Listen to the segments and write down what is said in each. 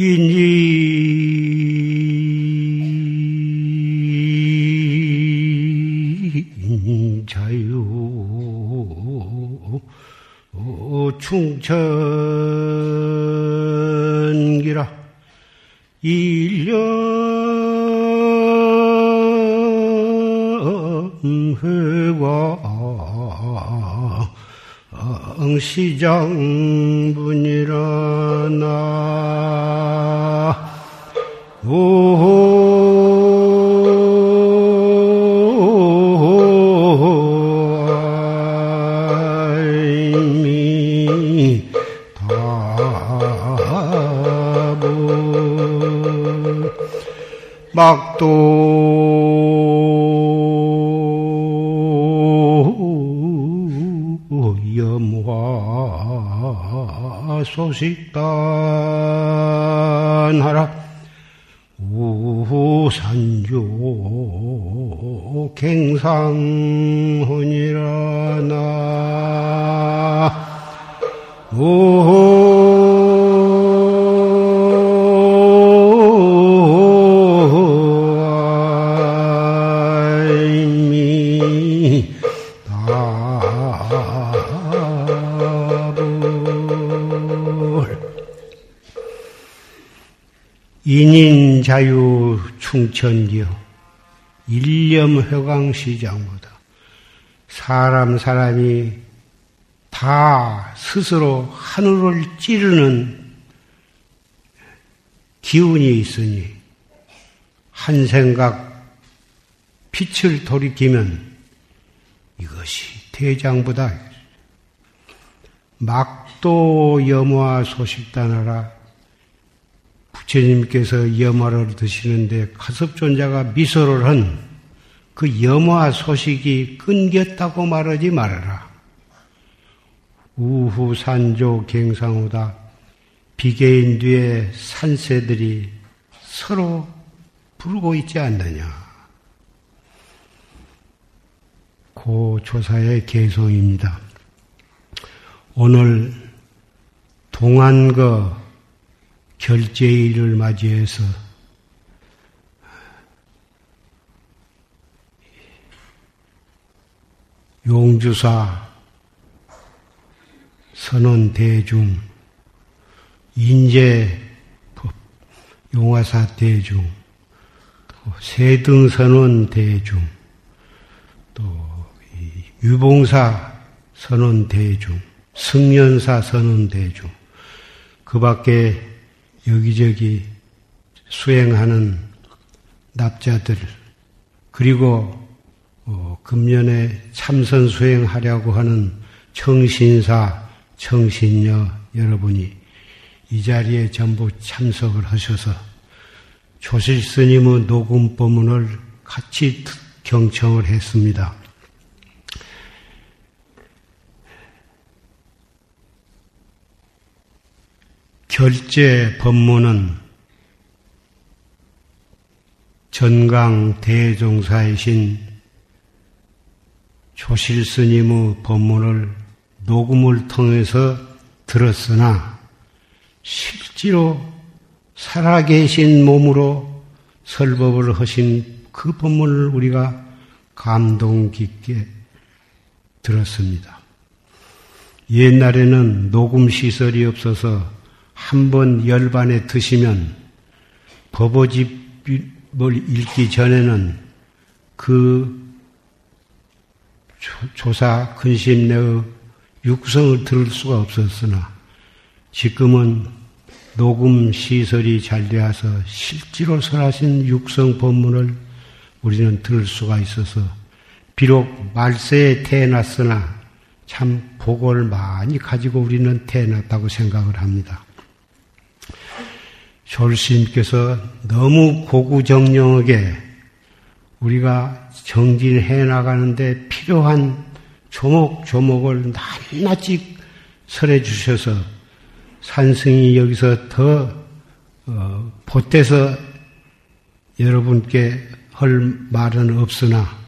인지 자유. 충천기라. 일념회과 시장 우산조 갱상훈이라 나. 인인 자유 충천기요. 일념 회광 시장보다 사람 사람이 다 스스로 하늘을 찌르는 기운이 있으니 한 생각 빛을 돌이키면 이것이 대장보다 막도 염화 소식단하라 부처님께서 염화를 드시는데 가섭존자가 미소를 한 그 염화 소식이 끊겼다고 말하지 말아라. 우후 산조 갱상우다. 비계인 뒤에 산새들이 서로 부르고 있지 않느냐. 고 조사의 개성입니다. 오늘 동안거 결제일을 맞이해서 용주사 선언 대중, 인재법, 용화사 대중, 또 세등 선언 대중, 또 유봉사 선언 대중, 승연사 선언 대중, 그 밖에 여기저기 수행하는 납자들, 그리고 어, 금년에 참선 수행하려고 하는 청신사, 청신녀 여러분이 이 자리에 전부 참석을 하셔서 조실 스님의 녹음 법문을 같이 경청을 했습니다. 결제 법문은 전강 대종사이신 조실 스님의 법문을 녹음을 통해서 들었으나 실제로 살아계신 몸으로 설법을 하신 그 법문을 우리가 감동 깊게 들었습니다. 옛날에는 녹음 시설이 없어서 한 번 열반에 드시면 법어집을 읽기 전에는 그 조사 근심 내의 육성을 들을 수가 없었으나 지금은 녹음 시설이 잘 되어서 실제로 설하신 육성 법문을 우리는 들을 수가 있어서 비록 말세에 태어났으나 참 복을 많이 가지고 우리는 태어났다고 생각을 합니다. 졸스님께서 너무 고구정령하게 우리가 정진해 나가는데 필요한 조목조목을 낱낱이 설해 주셔서 산승이 여기서 더 어, 보태서 여러분께 할 말은 없으나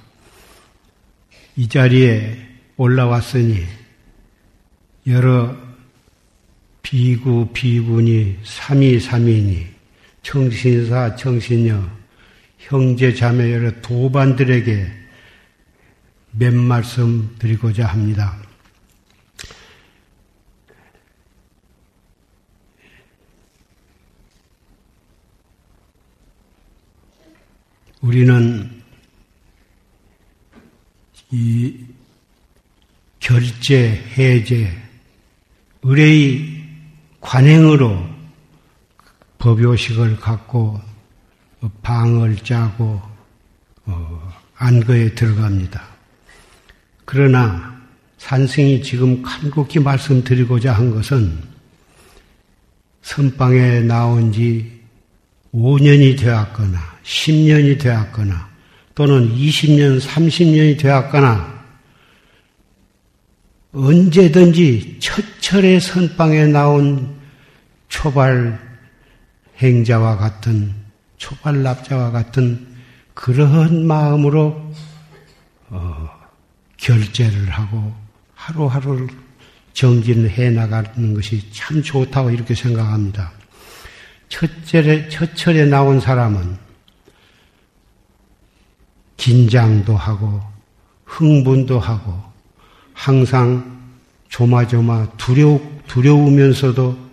이 자리에 올라왔으니 여러 비구 비군이 삼이 삼이니 청신사 청신녀 형제 자매 여러 도반들에게 몇 말씀 드리고자 합니다. 우리는 이 결제, 해제, 의뢰의 관행으로 법요식을 갖고 방을 짜고 어, 안거에 들어갑니다. 그러나 산승이 지금 간곡히 말씀드리고자 한 것은 선방에 나온 지 5년이 되었거나 10년이 되었거나 또는 20년, 30년이 되었거나 언제든지 첫철의 선방에 나온 초발 행자와 같은 초발납자와 같은 그러한 마음으로 어, 결제를 하고 하루하루를 정진해 나가는 것이 참 좋다고 이렇게 생각합니다. 첫철에, 첫철에 나온 사람은 긴장도 하고 흥분도 하고 항상 조마조마 두려우, 두려우면서도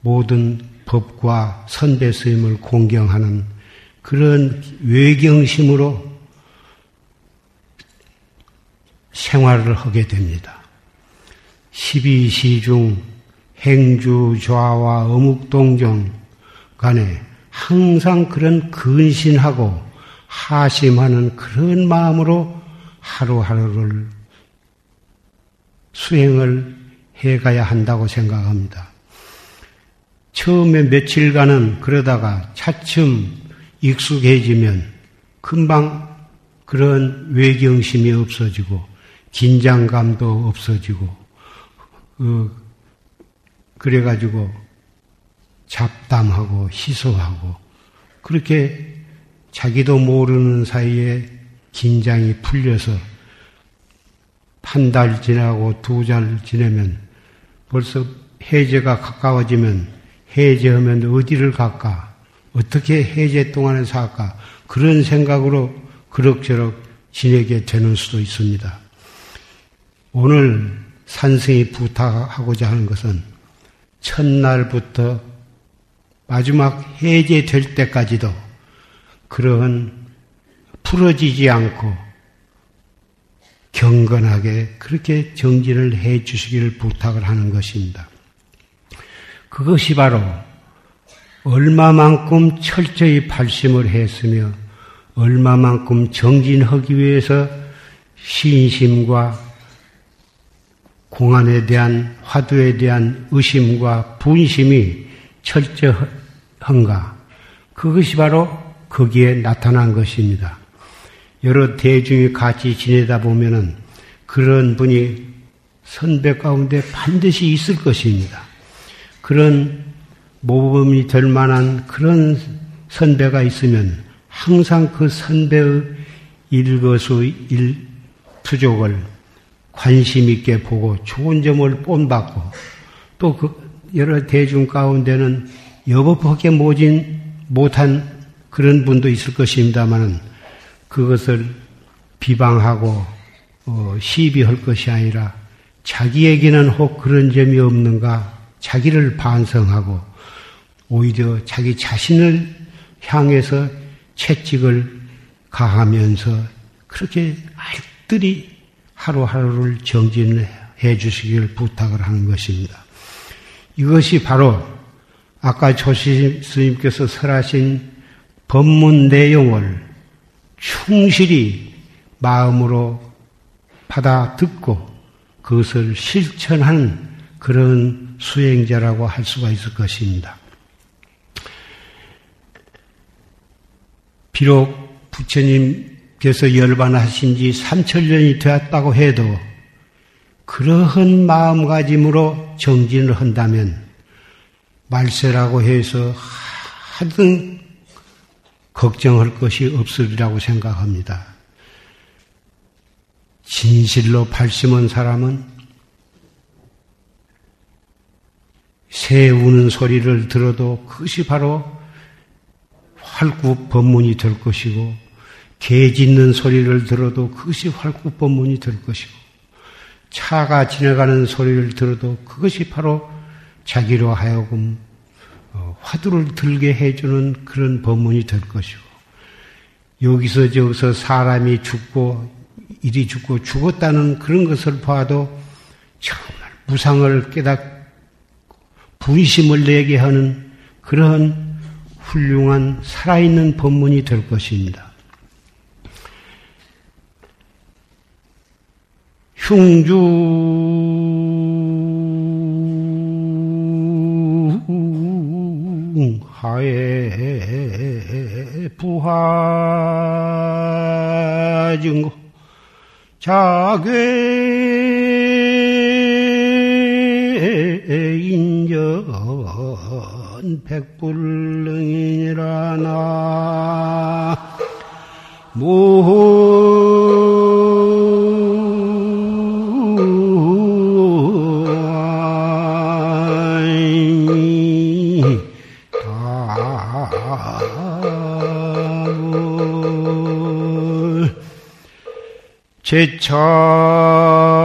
모든 법과 선배 스님을 공경하는 그런 외경심으로 생활을 하게 됩니다. 12시 중 행주 좌와 어묵동정 간에 항상 그런 근신하고 하심하는 그런 마음으로 하루하루를 수행을 해가야 한다고 생각합니다. 처음에 며칠간은 그러다가 차츰 익숙해지면 금방 그런 외경심이 없어지고 긴장감도 없어지고 어, 그래가지고 잡담하고 희소하고 그렇게 자기도 모르는 사이에 긴장이 풀려서 한 달 지나고 두 달 지내면 벌써 해제가 가까워지면 해제하면 어디를 갈까? 어떻게 해제 동안에 살까? 그런 생각으로 그럭저럭 지내게 되는 수도 있습니다. 오늘 산승이 부탁하고자 하는 것은 첫날부터 마지막 해제될 때까지도 그러한 풀어지지 않고 경건하게 그렇게 정진을 해 주시기를 부탁을 하는 것입니다. 그것이 바로 얼마만큼 철저히 발심을 했으며 얼마만큼 정진하기 위해서 신심과 공안에 대한 화두에 대한 의심과 분심이 철저한가 그것이 바로 거기에 나타난 것입니다. 여러 대중이 같이 지내다 보면은 그런 분이 선배 가운데 반드시 있을 것입니다. 그런 모범이 될 만한 그런 선배가 있으면 항상 그 선배의 일거수 일투족을 관심 있게 보고 좋은 점을 본받고 또 그 여러 대중 가운데는 여법하게 모진 못한 그런 분도 있을 것입니다만은 그것을 비방하고 어, 시비할 것이 아니라 자기에게는 혹 그런 점이 없는가 자기를 반성하고 오히려 자기 자신을 향해서 채찍을 가하면서 그렇게 알뜰히 하루하루를 정진해 주시길 부탁을 하는 것입니다. 이것이 바로 아까 조시 스님께서 설하신 법문 내용을 충실히 마음으로 받아 듣고 그것을 실천한 그런 수행자라고 할 수가 있을 것입니다. 비록 부처님께서 열반하신 지 3천년이 되었다고 해도 그러한 마음가짐으로 정진을 한다면 말세라고 해서 하든 걱정할 것이 없으리라고 생각합니다. 진실로 발심한 사람은 새 우는 소리를 들어도 그것이 바로 활구 법문이 될 것이고 개 짖는 소리를 들어도 그것이 활구 법문이 될 것이고 차가 지나가는 소리를 들어도 그것이 바로 자기로 하여금 어, 화두를 들게 해주는 그런 법문이 될 것이고 여기서 저기서 사람이 죽고 이리 죽고 죽었다는 그런 것을 봐도 정말 무상을 깨닫고 분심을 내게 하는 그러한 훌륭한 살아있는 법문이 될 것입니다. 흉주 하에 부하증고 자괴 백불능이라 나 제차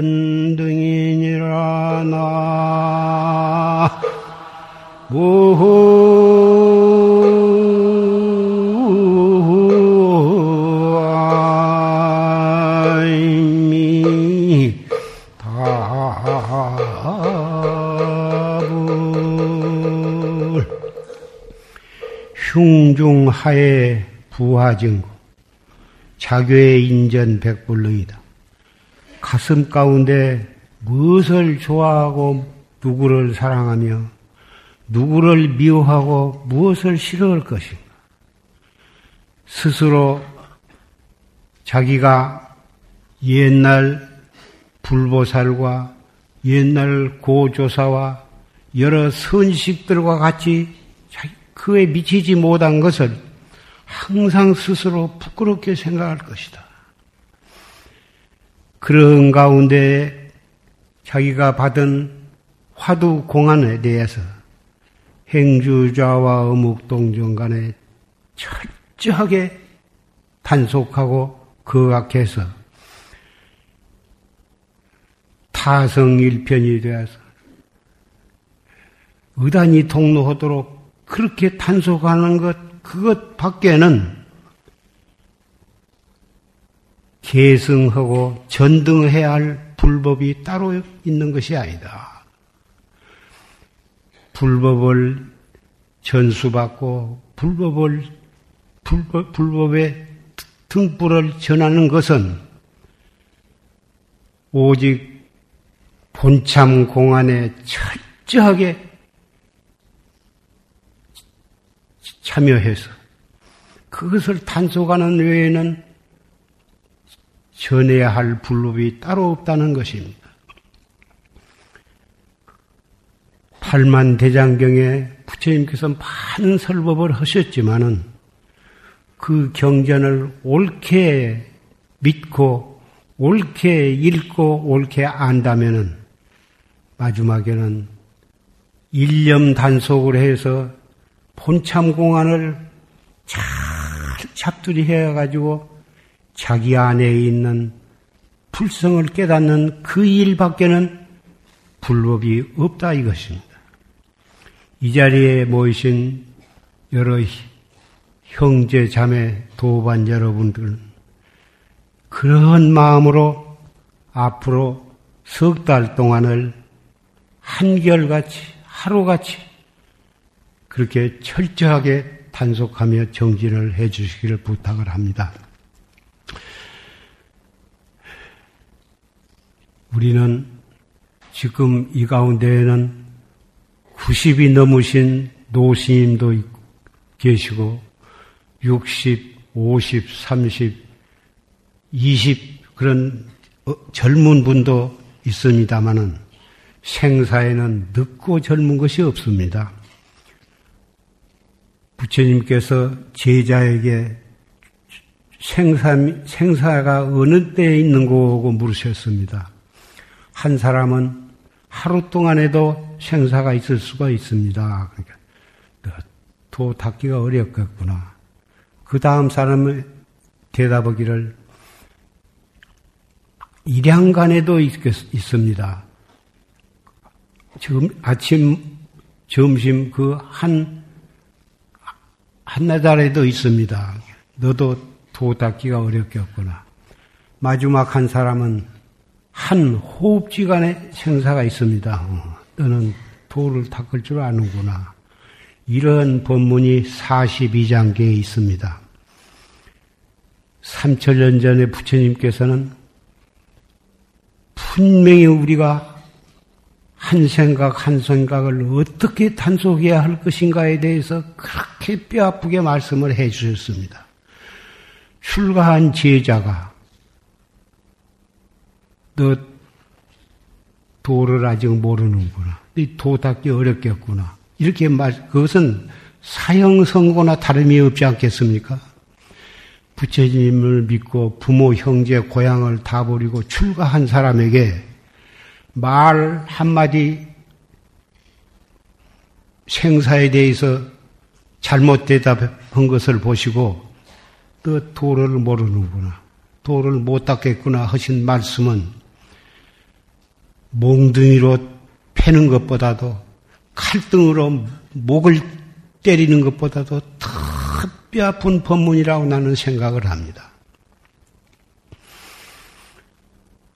개전 등이니라 나. 흉중하에 부하증구 자교의 인전 백불능이다. 가슴 가운데 무엇을 좋아하고 누구를 사랑하며 누구를 미워하고 무엇을 싫어할 것인가? 스스로 자기가 옛날 불보살과 옛날 고조사와 여러 선식들과 같이 그에 미치지 못한 것을 항상 스스로 부끄럽게 생각할 것이다. 그런 가운데 자기가 받은 화두 공안에 대해서 행주자와 어묵동정 간에 철저하게 단속하고 거각해서 타성일편이 되어서 의단이 통로하도록 그렇게 탄속하는 것, 그것 밖에는 계승하고 전등해야 할 불법이 따로 있는 것이 아니다. 불법을 전수받고 불법을 불법, 불법의 등불을 전하는 것은 오직 본참 공안에 철저하게 참여해서 그것을 단속하는 외에는 전해야 할 불법이 따로 없다는 것입니다. 팔만 대장경에 부처님께서 많은 설법을 하셨지만은 그 경전을 옳게 믿고 옳게 읽고 옳게 안다면은 마지막에는 일념 단속을 해서 본참 공안을 잘 잡두리 해가지고 자기 안에 있는 불성을 깨닫는 그 일밖에는 불법이 없다 이것입니다. 이 자리에 모이신 여러 형제 자매 도반 여러분들은 그런 마음으로 앞으로 석 달 동안을 한결같이 하루같이 그렇게 철저하게 단속하며 정진을 해 주시기를 부탁을 합니다. 우리는 지금 이 가운데에는 90이 넘으신 노스님도 계시고 60, 50, 30, 20 그런 어, 젊은 분도 있습니다마는 생사에는 늙고 젊은 것이 없습니다. 부처님께서 제자에게 생사, 생사가 어느 때에 있는 거고 물으셨습니다. 한 사람은 하루 동안에도 생사가 있을 수가 있습니다. 그러니까 도 닦기가 어렵겠구나. 그 다음 사람은 대답하기를 일양간에도 있, 습니다 아침, 점심 그 한, 한나달에도 있습니다. 너도 도 닦기가 어렵겠구나. 마지막 한 사람은 한 호흡지간에 생사가 있습니다. 어, 너는 도를 닦을 줄 아는구나. 이런 법문이 42장계에 있습니다. 3천년 전에 부처님께서는 분명히 우리가 한 생각 한 생각을 어떻게 단속해야 할 것인가에 대해서 그렇게 뼈아프게 말씀을 해 주셨습니다. 출가한 제자가 너 도를 아직 모르는구나. 도 닦기 어렵겠구나. 이렇게 말, 그것은 사형 선고나 다름이 없지 않겠습니까? 부처님을 믿고 부모, 형제, 고향을 다 버리고 출가한 사람에게 말 한마디 생사에 대해서 잘못 대답한 것을 보시고 또 도를 모르는구나. 도를 못 닦겠구나 하신 말씀은 몽둥이로 패는 것보다도 칼등으로 목을 때리는 것보다도 더 뼈아픈 법문이라고 나는 생각을 합니다.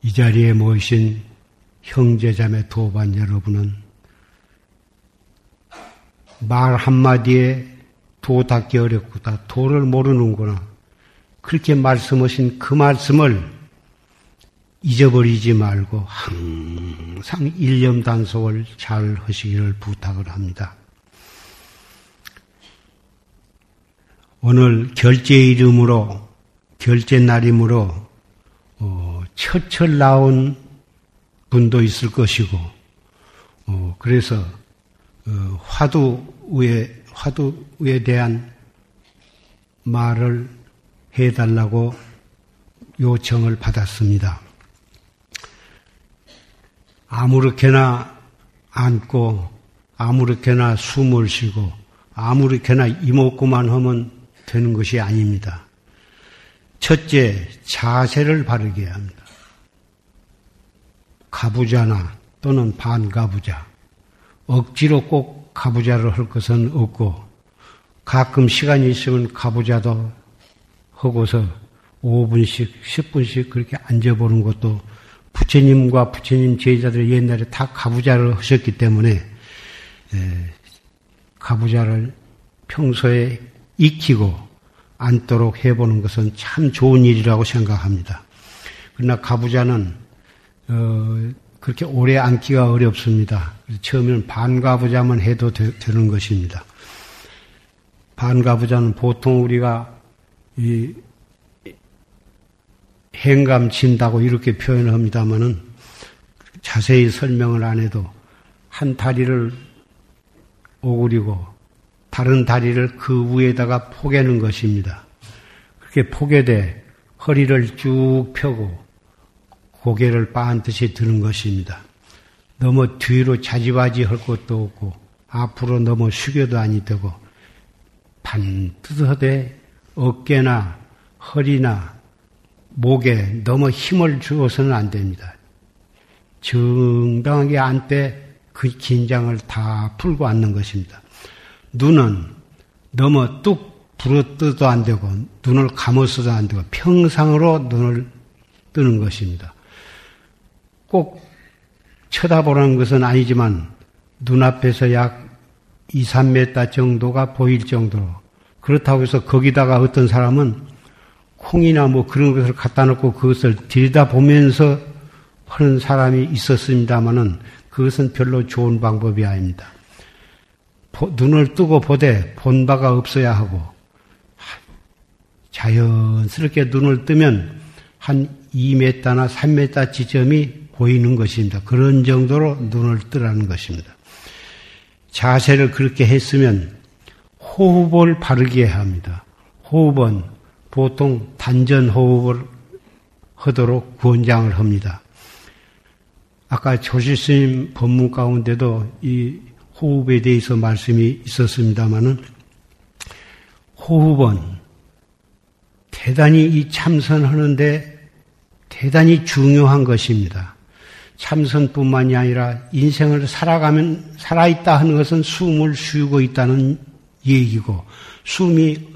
이 자리에 모이신 형제자매 도반 여러분은 말 한마디에 도 닦기 어렵구나. 도를 모르는구나. 그렇게 말씀하신 그 말씀을 잊어버리지 말고 항상 일념 단속을 잘 하시기를 부탁을 합니다. 오늘 결제 이름으로 결제 날이므로 어, 첫철 나온 분도 있을 것이고 어, 그래서 어, 화두에 화두에 대한 말을 해달라고 요청을 받았습니다. 아무렇게나 앉고 아무렇게나 숨을 쉬고 아무렇게나 이목구만 하면 되는 것이 아닙니다. 첫째, 자세를 바르게 합니다. 가부자나 또는 반가부자, 억지로 꼭 가부자를 할 것은 없고, 가끔 시간이 있으면 가부자도 하고서 5분씩, 10분씩 그렇게 앉아보는 것도 부처님과 부처님 제자들 옛날에 다 가부자를 하셨기 때문에 가부자를 평소에 익히고 않도록 해보는 것은 참 좋은 일이라고 생각합니다. 그러나 가부자는 어, 그렇게 오래 앉기가 어렵습니다. 처음에는 반가부자만 해도 되, 는 것입니다. 반가부자는 보통 우리가 이 행감 친다고 이렇게 표현을 합니다만은 자세히 설명을 안 해도 한 다리를 오그리고 다른 다리를 그 위에다가 포개는 것입니다. 그렇게 포개돼 허리를 쭉 펴고 고개를 반듯이 드는 것입니다. 너무 뒤로 자지바지 할 것도 없고 앞으로 너무 숙여도 아니 되고 반듯하되 어깨나 허리나 목에 너무 힘을 주어서는 안 됩니다. 정당하게 앉되 그 긴장을 다 풀고 앉는 것입니다. 눈은 너무 뚝 부러뜨도 안 되고 눈을 감았어도 안 되고 평상으로 눈을 뜨는 것입니다. 꼭 쳐다보라는 것은 아니지만 눈앞에서 약 2, 3m 정도가 보일 정도로 그렇다고 해서 거기다가 어떤 사람은 콩이나 뭐 그런 것을 갖다 놓고 그것을 들여다보면서 하는 사람이 있었습니다마는 그것은 별로 좋은 방법이 아닙니다. 눈을 뜨고 보되 본 바가 없어야 하고 자연스럽게 눈을 뜨면 한 2m나 3m 지점이 보이는 것입니다. 그런 정도로 눈을 뜨라는 것입니다. 자세를 그렇게 했으면 호흡을 바르게 합니다. 호흡은 보통 단전 호흡을 하도록 권장을 합니다. 아까 조실스님 법문 가운데도 이 호흡에 대해서 말씀이 있었습니다마는 호흡은 대단히 이 참선하는데 대단히 중요한 것입니다. 참선뿐만이 아니라 인생을 살아가면 살아있다 하는 것은 숨을 쉬고 있다는 얘기고 숨이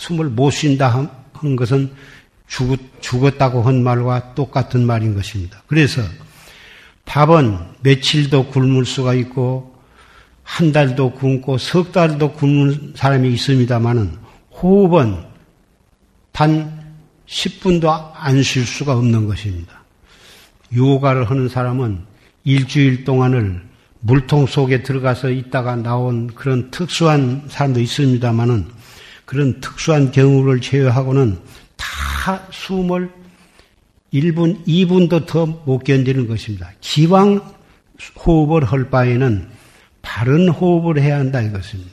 숨을 못 쉰다 하는 것은 죽었, 죽었다고 한 말과 똑같은 말인 것입니다. 그래서 밥은 며칠도 굶을 수가 있고 한 달도 굶고 석 달도 굶는 사람이 있습니다만은 호흡은 단 10분도 안 쉴 수가 없는 것입니다. 요가를 하는 사람은 일주일 동안을 물통 속에 들어가서 있다가 나온 그런 특수한 사람도 있습니다만은 그런 특수한 경우를 제외하고는 다 숨을 1분, 2분도 더 못 견디는 것입니다. 기왕 호흡을 할 바에는 바른 호흡을 해야 한다 이것입니다.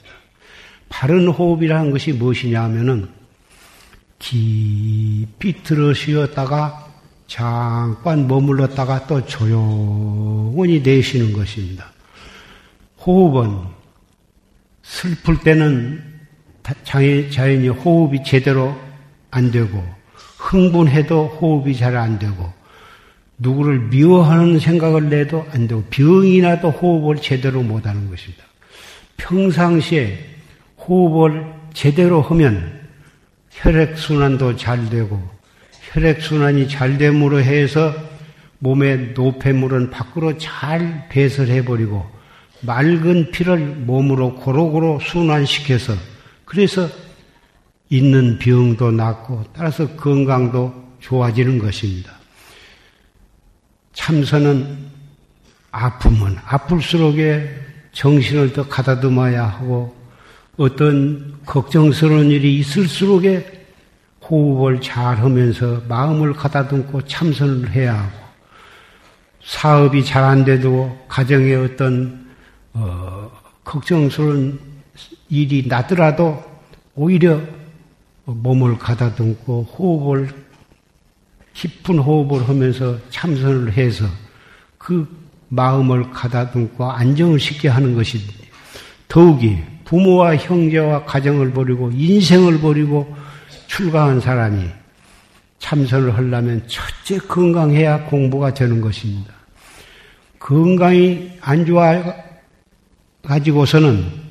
바른 호흡이라는 것이 무엇이냐 하면은 깊이 들어 쉬었다가 잠깐 머물렀다가 또 조용히 내쉬는 것입니다. 호흡은 슬플 때는 자연히 호흡이 제대로 안 되고 흥분해도 호흡이 잘 안 되고 누구를 미워하는 생각을 내도 안 되고 병이 나도 호흡을 제대로 못 하는 것입니다. 평상시에 호흡을 제대로 하면 혈액순환도 잘 되고 혈액순환이 잘 됨으로 해서 몸의 노폐물은 밖으로 잘 배설해버리고 맑은 피를 몸으로 고루고루 순환시켜서 그래서 있는 병도 낫고 따라서 건강도 좋아지는 것입니다. 참선은 아프면 아플수록에 정신을 더 가다듬어야 하고 어떤 걱정스러운 일이 있을수록에 호흡을 잘 하면서 마음을 가다듬고 참선을 해야 하고 사업이 잘 안 돼도 가정에 어떤 어, 걱정스러운 일이 나더라도 오히려 몸을 가다듬고 호흡을 깊은 호흡을 하면서 참선을 해서 그 마음을 가다듬고 안정을 시켜 하는 것이 더욱이 부모와 형제와 가정을 버리고 인생을 버리고 출가한 사람이 참선을 하려면 첫째 건강해야 공부가 되는 것입니다. 건강이 안 좋아 가지고서는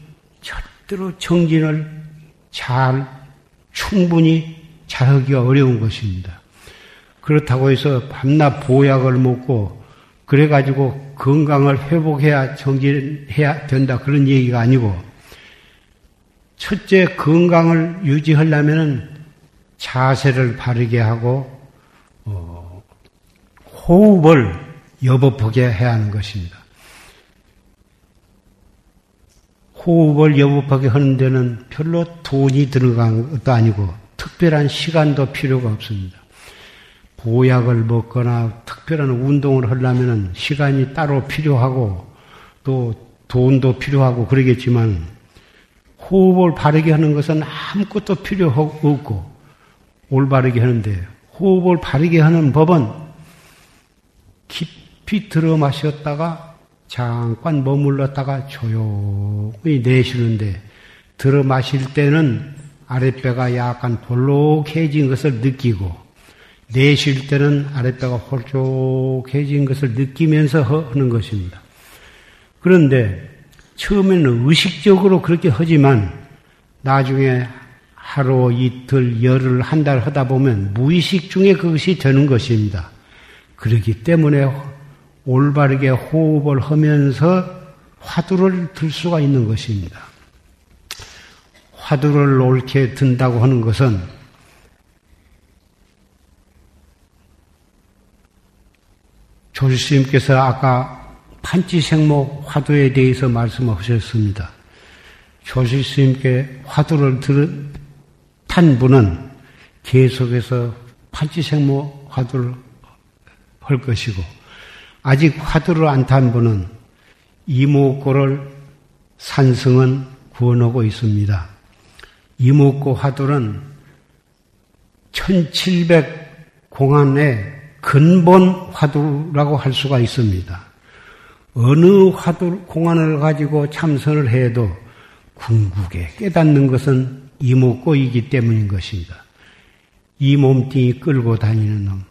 절대로 정진을 잘 충분히 잘하기가 어려운 것입니다. 그렇다고 해서 밤낮 보약을 먹고 그래가지고 건강을 회복해야 정진해야 된다 그런 얘기가 아니고 첫째 건강을 유지하려면 자세를 바르게 하고 어, 호흡을 여법하게 해야 하는 것입니다. 호흡을 여법하게 하는 데는 별로 돈이 들어간 것도 아니고 특별한 시간도 필요가 없습니다. 보약을 먹거나 특별한 운동을 하려면 시간이 따로 필요하고 또 돈도 필요하고 그러겠지만 호흡을 바르게 하는 것은 아무것도 필요 없고 올바르게 하는데 호흡을 바르게 하는 법은 깊이 들어 마셨다가 잠깐 머물렀다가 조용히 내쉬는데 들어 마실 때는 아랫배가 약간 볼록해진 것을 느끼고 내쉴 때는 아랫배가 홀쭉해진 것을 느끼면서 하는 것입니다. 그런데 처음에는 의식적으로 그렇게 하지만 나중에 하루, 이틀, 열흘, 한 달 하다 보면 무의식 중에 그것이 되는 것입니다. 그렇기 때문에 올바르게 호흡을 하면서 화두를 들 수가 있는 것입니다. 화두를 옳게 든다고 하는 것은 조실스님께서 아까 판치생목 화두에 대해서 말씀하셨습니다. 조실스님께 화두를 들, 탄 분은 계속해서 판치생목 화두를 할 것이고 아직 화두를 안 탄 분은 이목고를 산승은 구원하고 있습니다. 이목고 화두는 1700 공안의 근본 화두라고 할 수가 있습니다. 어느 화두 공안을 가지고 참선을 해도 궁극에 깨닫는 것은 이목고이기 때문인 것입니다. 이 몸뚱이 끌고 다니는 놈,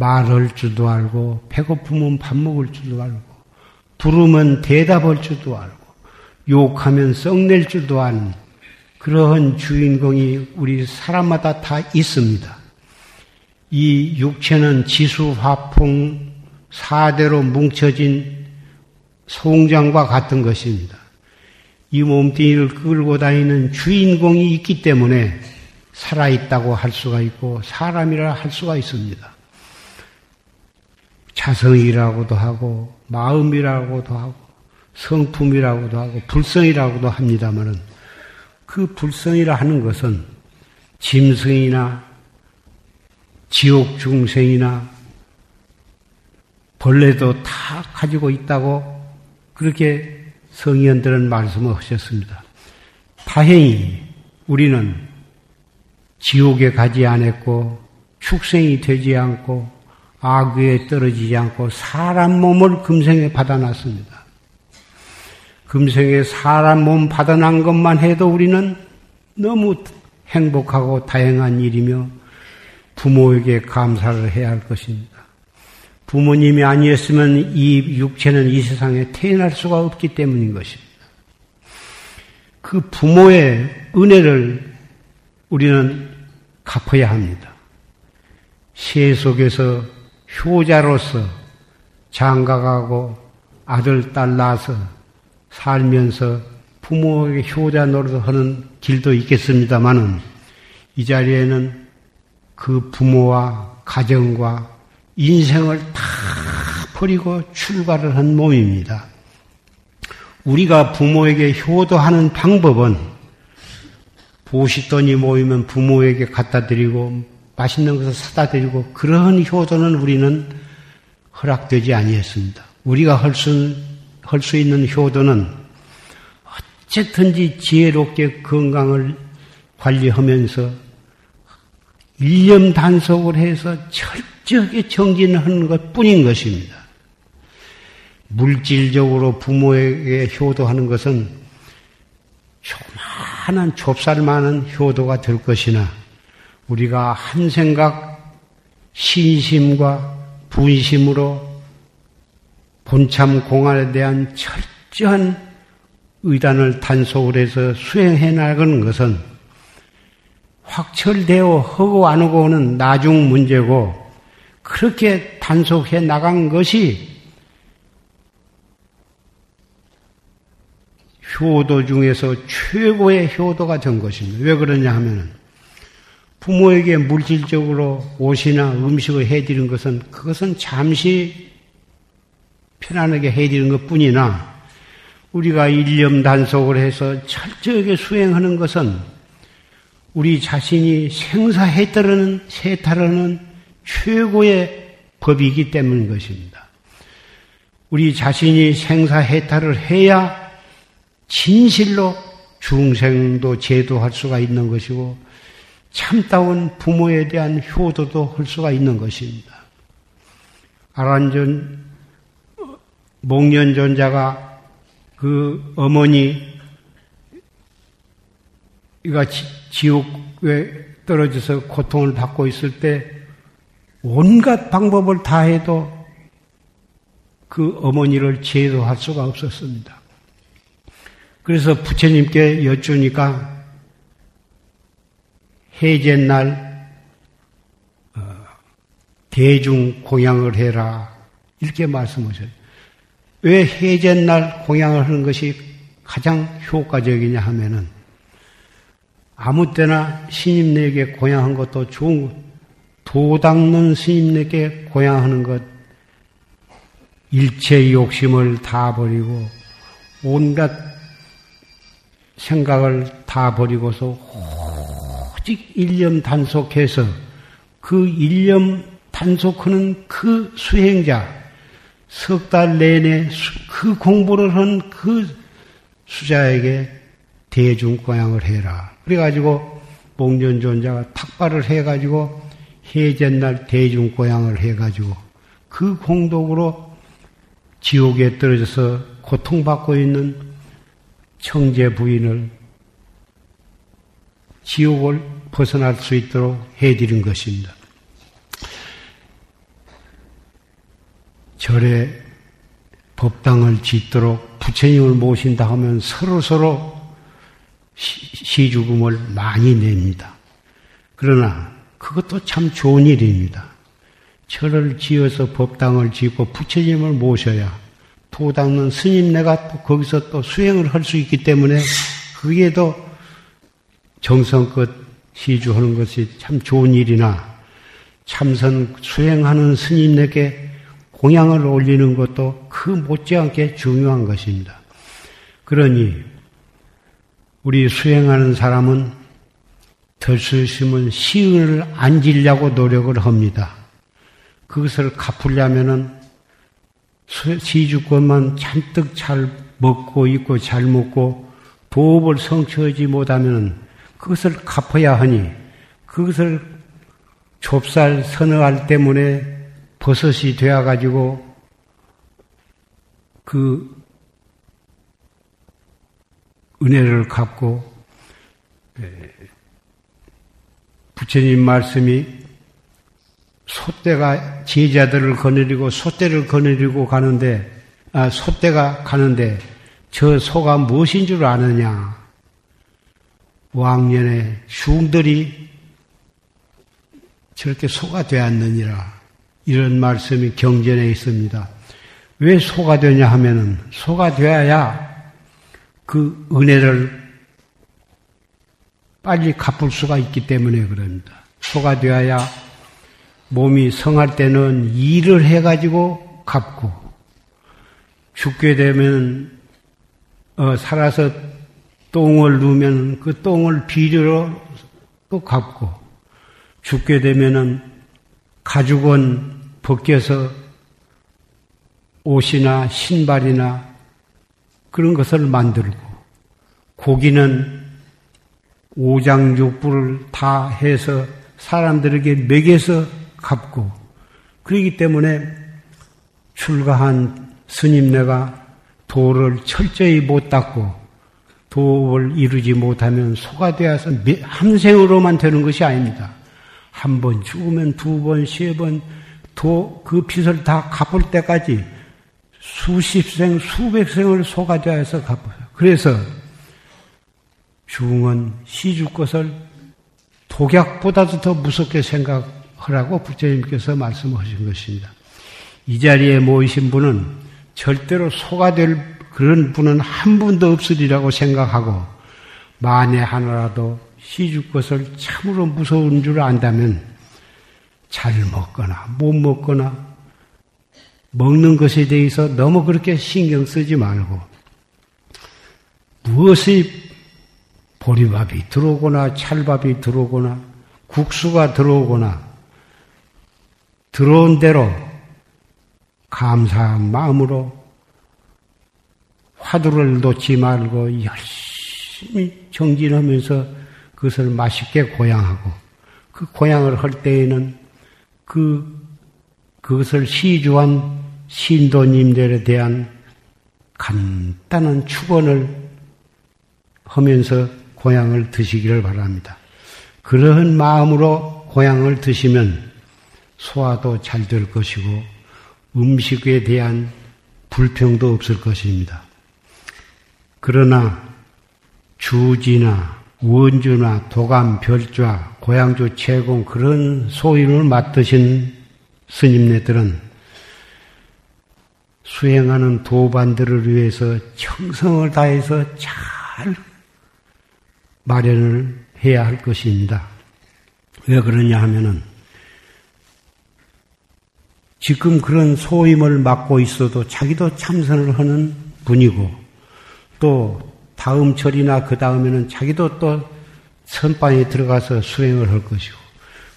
말할 줄도 알고, 배고프면 밥 먹을 줄도 알고, 부르면 대답할 줄도 알고, 욕하면 썩낼 줄도 아는 그러한 주인공이 우리 사람마다 다 있습니다. 이 육체는 지수, 화풍, 사대로 뭉쳐진 송장과 같은 것입니다. 이 몸뚱이를 끌고 다니는 주인공이 있기 때문에 살아있다고 할 수가 있고 사람이라 할 수가 있습니다. 자성이라고도 하고 마음이라고도 하고 성품이라고도 하고 불성이라고도 합니다만은 그 불성이라 하는 것은 짐승이나 지옥 중생이나 벌레도 다 가지고 있다고 그렇게 성의원들은 말씀을 하셨습니다. 다행히 우리는 지옥에 가지 않았고 축생이 되지 않고 악귀에 떨어지지 않고 사람 몸을 금생에 받아놨습니다. 금생에 사람 몸 받아난 것만 해도 우리는 너무 행복하고 다행한 일이며 부모에게 감사를 해야 할 것입니다. 부모님이 아니었으면 이 육체는 이 세상에 태어날 수가 없기 때문인 것입니다. 그 부모의 은혜를 우리는 갚아야 합니다. 세 속에서 효자로서 장가가고 아들, 딸 낳아서 살면서 부모에게 효자 노릇을 하는 길도 있겠습니다만은 이 자리에는 그 부모와 가정과 인생을 다 버리고 출가를 한 몸입니다. 우리가 부모에게 효도하는 방법은 보시돈이 모이면 부모에게 갖다 드리고 맛있는 것을 사다 드리고 그러한 효도는 우리는 허락되지 아니했습니다. 우리가 할 수, 할 수 있는 효도는 어쨌든지 지혜롭게 건강을 관리하면서 일념 단속을 해서 철저하게 정진하는 것 뿐인 것입니다. 물질적으로 부모에게 효도하는 것은 조만한 좁쌀만한 효도가 될 것이나 우리가 한 생각 신심과 분심으로 본참 공안에 대한 철저한 의단을 단속을 해서 수행해 나가는 것은 확철되어 하고 안 하고는 나중 문제고 그렇게 단속해 나간 것이 효도 중에서 최고의 효도가 된 것입니다. 왜 그러냐 하면은 부모에게 물질적으로 옷이나 음식을 해드리는 것은 그것은 잠시 편안하게 해드리는 것 뿐이나 우리가 일념 단속을 해서 철저하게 수행하는 것은 우리 자신이 생사해탈하는, 해탈하는 최고의 법이기 때문인 것입니다. 우리 자신이 생사해탈을 해야 진실로 중생도 제도할 수가 있는 것이고 참다운 부모에 대한 효도도 할 수가 있는 것입니다. 아란전 목련존자가 그 어머니 가 지옥에 떨어져서 고통을 받고 있을 때 온갖 방법을 다 해도 그 어머니를 제도할 수가 없었습니다. 그래서 부처님께 여쭈니까 해제날 어, 대중 공양을 해라 이렇게 말씀하셔요. 왜 해제날 공양을 하는 것이 가장 효과적이냐 하면은 아무 때나 스님네에게 고향한 것도 좋은 도 닦는 스님네에게 고향하는 것 일체 욕심을 다 버리고 온갖 생각을 다 버리고서 오직 일념 단속해서 그 일념 단속하는 그 수행자 석 달 내내 그 공부를 한 그 수자에게 대중고향을 해라. 그래가지고 목련존자가 탁발을 해가지고 해제날 대중고향을 해가지고 그 공덕으로 지옥에 떨어져서 고통받고 있는 청제 부인을 지옥을 벗어날 수 있도록 해드린 것입니다. 절에 법당을 짓도록 부처님을 모신다 하면 서로 서로 시주금을 많이 냅니다. 그러나 그것도 참 좋은 일입니다. 절을 지어서 법당을 짓고 부처님을 모셔야 도닦는 스님네가 또 거기서 또 수행을 할 수 있기 때문에 그게도 정성껏 시주하는 것이 참 좋은 일이나 참선 수행하는 스님에게 공양을 올리는 것도 그 못지않게 중요한 것입니다. 그러니 우리 수행하는 사람은 덜수 있으면 시을 안 지려고 노력을 합니다. 그것을 갚으려면은 시주권만 잔뜩 잘 먹고 있고 잘 먹고 도업을 성취하지 못하면 그것을 갚아야 하니 그것을 좁쌀 선어알 때문에 버섯이 되어가지고 그 은혜를 갚고 부처님 말씀이 소떼가 제자들을 거느리고 소떼를 거느리고 가는데 아, 소떼가 가는데 저 소가 무엇인 줄 아느냐? 왕년에 흉들이 저렇게 소가 되었느니라. 이런 말씀이 경전에 있습니다. 왜 소가 되냐 하면은 소가 되어야 그 은혜를 빨리 갚을 수가 있기 때문에 그럽니다. 소가 되어야 몸이 성할 때는 일을 해가지고 갚고 죽게 되면 어, 살아서 똥을 누면 그 똥을 비료로 또 갚고 죽게 되면은 가죽은 벗겨서 옷이나 신발이나 그런 것을 만들고 고기는 오장육부를 다 해서 사람들에게 먹여서 갚고 그러기 때문에 출가한 스님네가 도를 철저히 못 닦고 도를 이루지 못하면 소가 되어서 한생으로만 되는 것이 아닙니다. 한 번 죽으면 두 번, 세 번, 그 빚을 다 갚을 때까지 수십 생, 수백 생을 속아져서 갚아요. 그래서 중은 시주 것을 독약보다도 더 무섭게 생각하라고 부처님께서 말씀하신 것입니다. 이 자리에 모이신 분은 절대로 소가 될 그런 분은 한 분도 없으리라고 생각하고 만에 하나라도 시주 것을 참으로 무서운 줄 안다면 잘 먹거나 못 먹거나 먹는 것에 대해서 너무 그렇게 신경 쓰지 말고 무엇이 보리밥이 들어오거나 찰밥이 들어오거나 국수가 들어오거나 들어온 대로 감사한 마음으로 화두를 놓지 말고 열심히 정진하면서 그것을 맛있게 고양하고 그 고양을 할 때에는 그, 그것을 시주한 신도님들에 대한 간단한 축원을 하면서 고향을 드시기를 바랍니다. 그러한 마음으로 고향을 드시면 소화도 잘 될 것이고 음식에 대한 불평도 없을 것입니다. 그러나 주지나 원주나 도감, 별좌, 고향주, 채공 그런 소임을 맡으신 스님네들은 수행하는 도반들을 위해서 청성을 다해서 잘 마련을 해야 할 것입니다. 왜 그러냐 하면은 지금 그런 소임을 맡고 있어도 자기도 참선을 하는 분이고 또 다음 철이나 그 다음에는 자기도 또 선방에 들어가서 수행을 할 것이고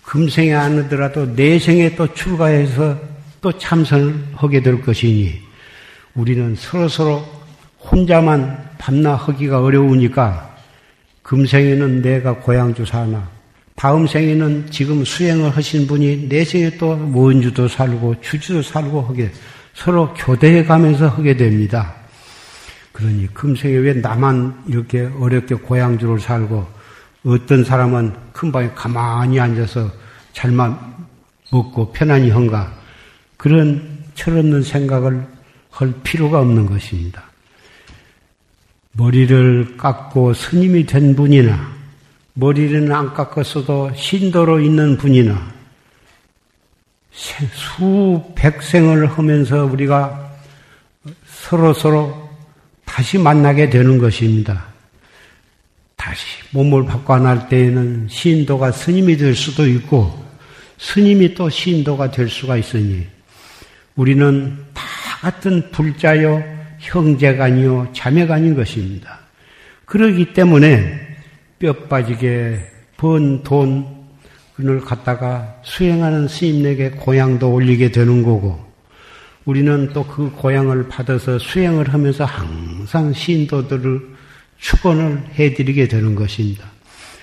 금생에 안 하더라도 내생에 또 출가해서 또 참선을 하게 될 것이니 우리는 서로서로 혼자만 밤낮 하기가 어려우니까 금생에는 내가 고향주 사나 다음 생에는 지금 수행을 하신 분이 내 생에 또 원주도 살고 주주도 살고 하게 서로 교대해 가면서 하게 됩니다. 그러니 금생에 왜 나만 이렇게 어렵게 고향주를 살고 어떤 사람은 큰 방에 가만히 앉아서 잘만 먹고 편안히 한가 그런 철없는 생각을 할 필요가 없는 것입니다. 머리를 깎고 스님이 된 분이나 머리는 안 깎았어도 신도로 있는 분이나 수백생을 하면서 우리가 서로 서로 다시 만나게 되는 것입니다. 다시 몸을 바꿔날 때에는 신도가 스님이 될 수도 있고 스님이 또 신도가 될 수가 있으니 우리는 다 같은 불자요 형제간이요 자매간인 것입니다. 그러기 때문에 뼈 빠지게 번 돈을 갖다가 수행하는 스님에게 고향도 올리게 되는 거고 우리는 또 그 고향을 받아서 수행을 하면서 항상 신도들을 축원을 해드리게 되는 것입니다.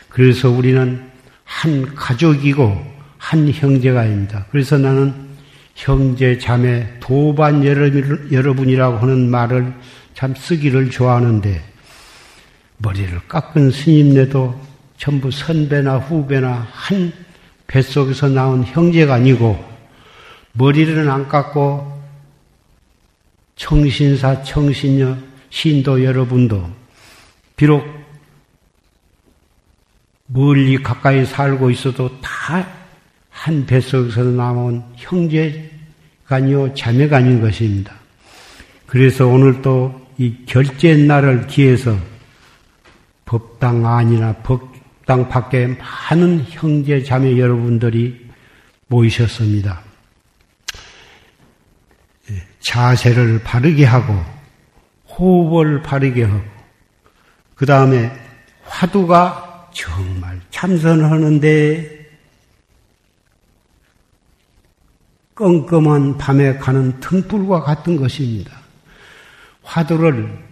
그래서 우리는 한 가족이고 한 형제가입니다. 그래서 나는 형제, 자매, 도반 여러분이라고 하는 말을 참 쓰기를 좋아하는데 머리를 깎은 스님네도 전부 선배나 후배나 한 뱃속에서 나온 형제가 아니고 머리를 안 깎고 청신사, 청신녀, 신도 여러분도 비록 멀리 가까이 살고 있어도 다 한 뱃속에서 나온 자매가 아닌 것입니다. 그래서 오늘 또이 결제 날을 기해서 법당 안이나 법당 밖에 많은 형제 자매 여러분들이 모이셨습니다. 예, 자세를 바르게 하고 호흡을 바르게 하고 그 다음에 화두가 정말 참선하는데 껌껌한 밤에 가는 등불과 같은 것입니다. 화두를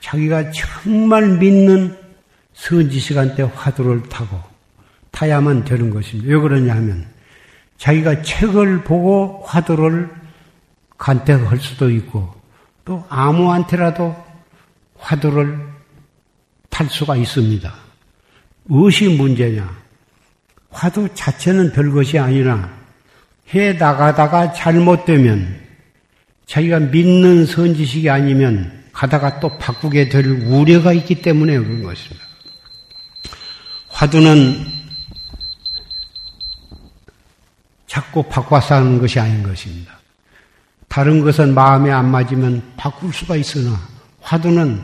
자기가 정말 믿는 선지 시간 때 화두를 타고 타야만 되는 것입니다. 왜 그러냐 하면 자기가 책을 보고 화두를 간택할 수도 있고 또 아무한테라도 화두를 탈 수가 있습니다. 무엇이 문제냐? 화두 자체는 별것이 아니라 해 나가다가 잘못되면 자기가 믿는 선지식이 아니면 가다가 또 바꾸게 될 우려가 있기 때문에 그런 것입니다. 화두는 자꾸 바꿔서 하는 것이 아닌 것입니다. 다른 것은 마음에 안 맞으면 바꿀 수가 있으나 화두는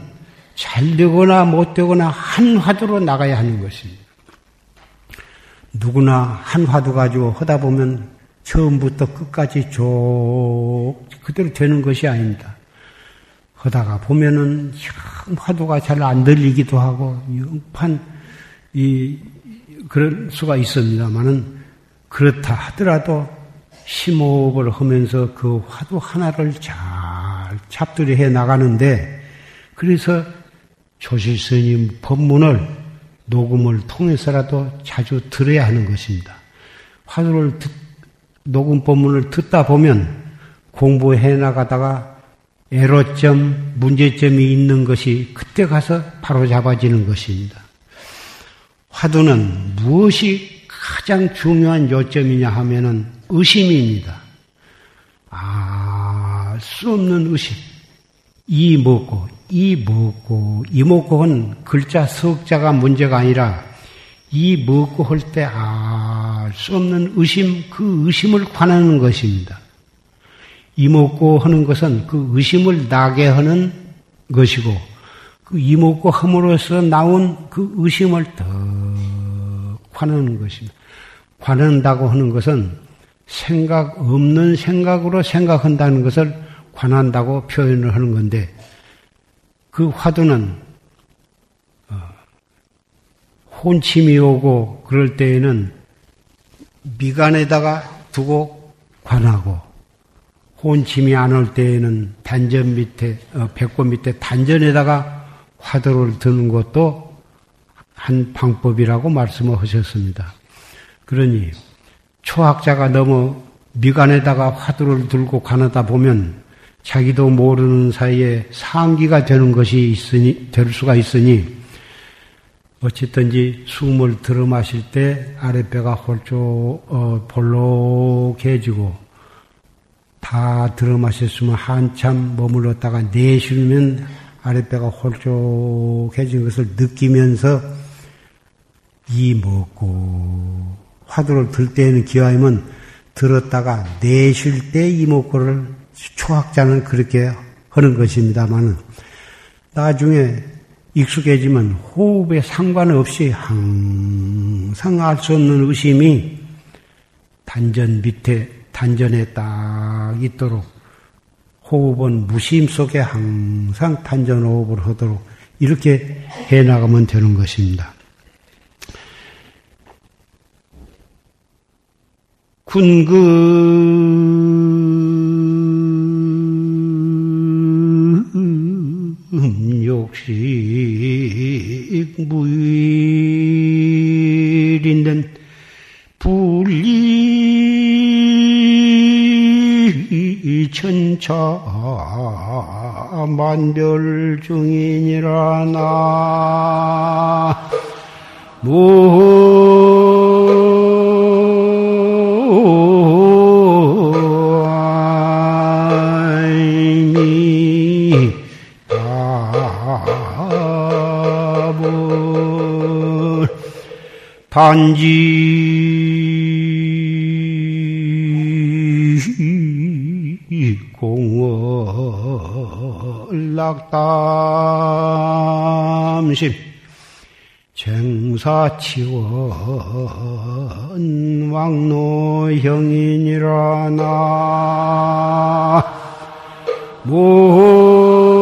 잘 되거나 못 되거나 한 화두로 나가야 하는 것입니다. 누구나 한 화두 가지고 하다 보면 처음부터 끝까지 쭉 그대로 되는 것이 아닙니다. 하다가 보면은 화두가 잘 안 들리기도 하고 영판 이 그럴 수가 있습니다만은 그렇다 하더라도 심호흡을 하면서 그 화두 하나를 잘 잡들이 해 나가는데 그래서 조실 스님 법문을 녹음을 통해서라도 자주 들어야 하는 것입니다. 화두를 듣, 녹음 법문을 듣다 보면 공부해 나가다가 애로점, 문제점이 있는 것이 그때 가서 바로 잡아지는 것입니다. 화두는 무엇이 가장 중요한 요점이냐 하면은 의심입니다. 아, 수 없는 의심. 이 먹고, 이 먹고, 이 먹고는 글자, 석자가 문제가 아니라 이 먹고 할 때, 아, 수 없는 의심, 그 의심을 관하는 것입니다. 이목고 하는 것은 그 의심을 나게 하는 것이고 그 이목고 함으로써 나온 그 의심을 더 관하는 것입니다. 관한다고 하는 것은 생각 없는 생각으로 생각한다는 것을 관한다고 표현을 하는 건데 그 화두는 어, 혼침이 오고 그럴 때에는 미간에다가 두고 관하고 혼침이 안 올 때에는 단전 밑에 어, 배꼽 밑에 단전에다가 화두를 드는 것도 한 방법이라고 말씀을 하셨습니다. 그러니 초학자가 너무 미간에다가 화두를 들고 가느다 보면 자기도 모르는 사이에 상기가 되는 것이 있으니 될 수가 있으니 어쨌든지 숨을 들어 마실 때 아랫배가 홀쭉 어, 볼록해지고 다 들어 마셨으면 한참 머물렀다가 내쉬면 아랫배가 홀쭉해진 것을 느끼면서 이 먹고 화두를 들 때에는 기와이면 들었다가 내쉴 때 이목구를 초학자는 그렇게 하는 것입니다만은 나중에 익숙해지면 호흡에 상관없이 항상 알 수 없는 의심이 단전 밑에 단전에 딱 있도록 호흡은 무심 속에 항상 단전 호흡을 하도록 이렇게 해 나가면 되는 것입니다. 군금 욕식 무일인된 분리 천차 만별 중이니라 나 단지. 공월 낙담심. 쟁사치원 왕노형이니라 나. 군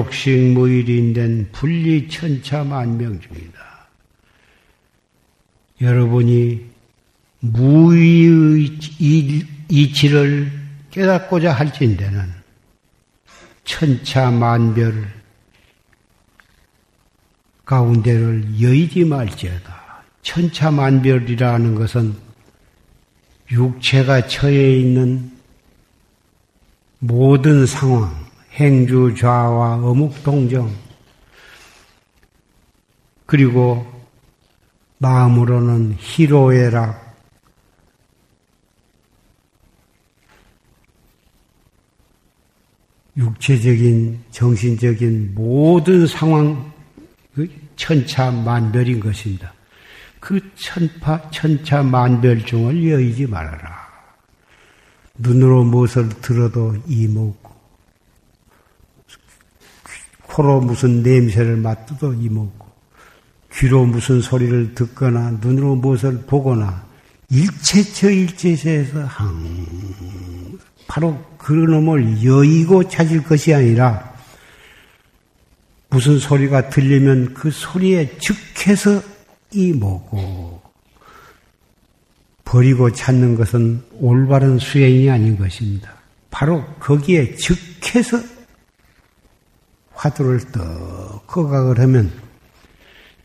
금욕식 무일인된 분리천차만명 중이다. 여러분이 무의의 이치를 깨닫고자 할진대는 천차만별 가운데를 여의지 말지어다. 천차만별이라는 것은 육체가 처해 있는 모든 상황, 행주 좌와 어묵 동정 그리고 마음으로는 희로애락 육체적인 정신적인 모든 상황 그 천차만별인 것입니다. 그 천파 천차만별 중을 여의지 말아라. 눈으로 무엇을 들어도 이목 코로 무슨 냄새를 맡아도 이먹고, 귀로 무슨 소리를 듣거나, 눈으로 무엇을 보거나, 일체처 일체에서 항, 바로 그 놈을 여의고 찾을 것이 아니라, 무슨 소리가 들리면 그 소리에 즉해서 이먹고, 버리고 찾는 것은 올바른 수행이 아닌 것입니다. 바로 거기에 즉해서 화두를 떡 거각을 하면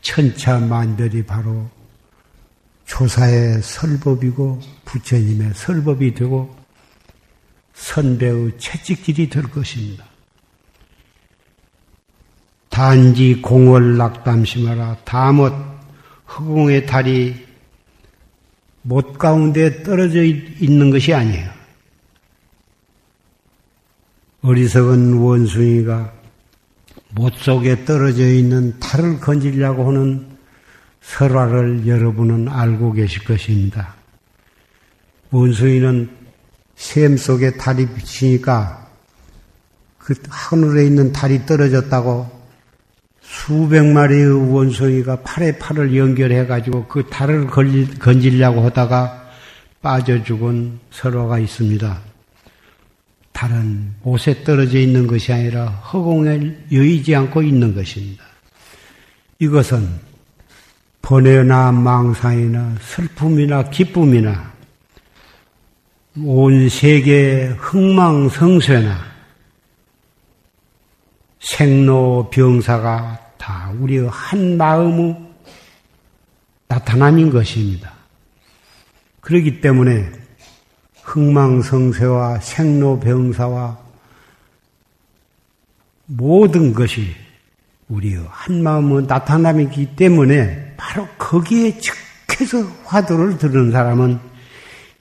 천차만별이 바로 조사의 설법이고 부처님의 설법이 되고 선배의 채찍질이 될 것입니다. 단지 공월 낙담심하라 다못 허공의 달이 못 가운데 떨어져 있는 것이 아니에요. 어리석은 원숭이가 못 속에 떨어져 있는 탈을 건지려고 하는 설화를 여러분은 알고 계실 것입니다. 원숭이는 샘 속에 달이 비치니까 그 하늘에 있는 달이 떨어졌다고 수백 마리의 원숭이가 팔에 팔을 연결해 가지고 그 달을 건지려고 하다가 빠져 죽은 서로가 있습니다. 다른 옷에 떨어져 있는 것이 아니라 허공에 여의지 않고 있는 것입니다. 이것은 번뇌나 망상이나 슬픔이나 기쁨이나 온 세계의 흥망성쇠나 생로병사가 다 우리의 한 마음의 나타남인 것입니다. 그렇기 때문에 흥망성쇠와 생로병사와 모든 것이 우리의 한 마음의 나타남이기 때문에 바로 거기에 즉해서 화두를 들은 사람은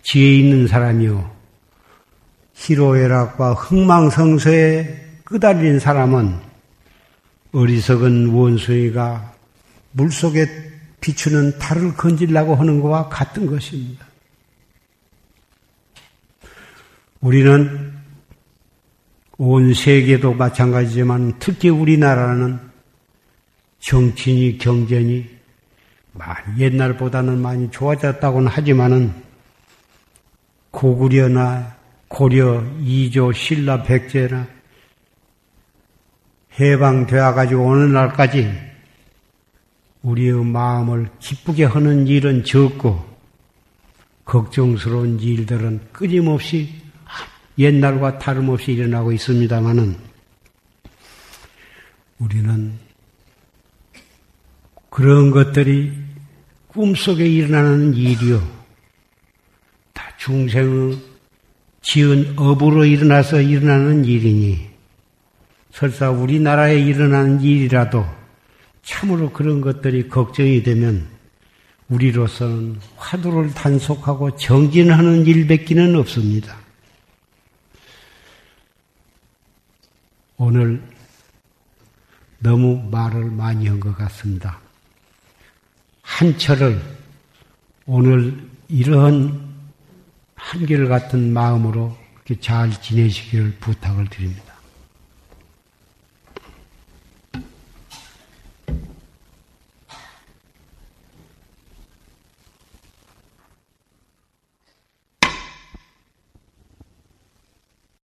지혜 있는 사람이요. 희로애락과 흥망성쇠에 끄달린 사람은 어리석은 원숭이가 물속에 비추는 달을 건질라고 하는 것과 같은 것입니다. 우리는 온 세계도 마찬가지지만 특히 우리나라는 정치니 경제니 옛날보다는 많이 좋아졌다고는 하지만은 고구려나 고려 이조 신라 백제나 해방되어 가지고 오는 날까지 우리의 마음을 기쁘게 하는 일은 적고 걱정스러운 일들은 끊임없이 옛날과 다름없이 일어나고 있습니다만은 우리는 그런 것들이 꿈속에 일어나는 일이요. 다 중생의 지은 업으로 일어나서 일어나는 일이니 설사 우리나라에 일어나는 일이라도 참으로 그런 것들이 걱정이 되면 우리로서는 화두를 단속하고 정진하는 일밖에는 없습니다. 오늘 너무 말을 많이 한 것 같습니다. 한철을 오늘 이러한 한결 같은 마음으로 잘 지내시기를 부탁을 드립니다.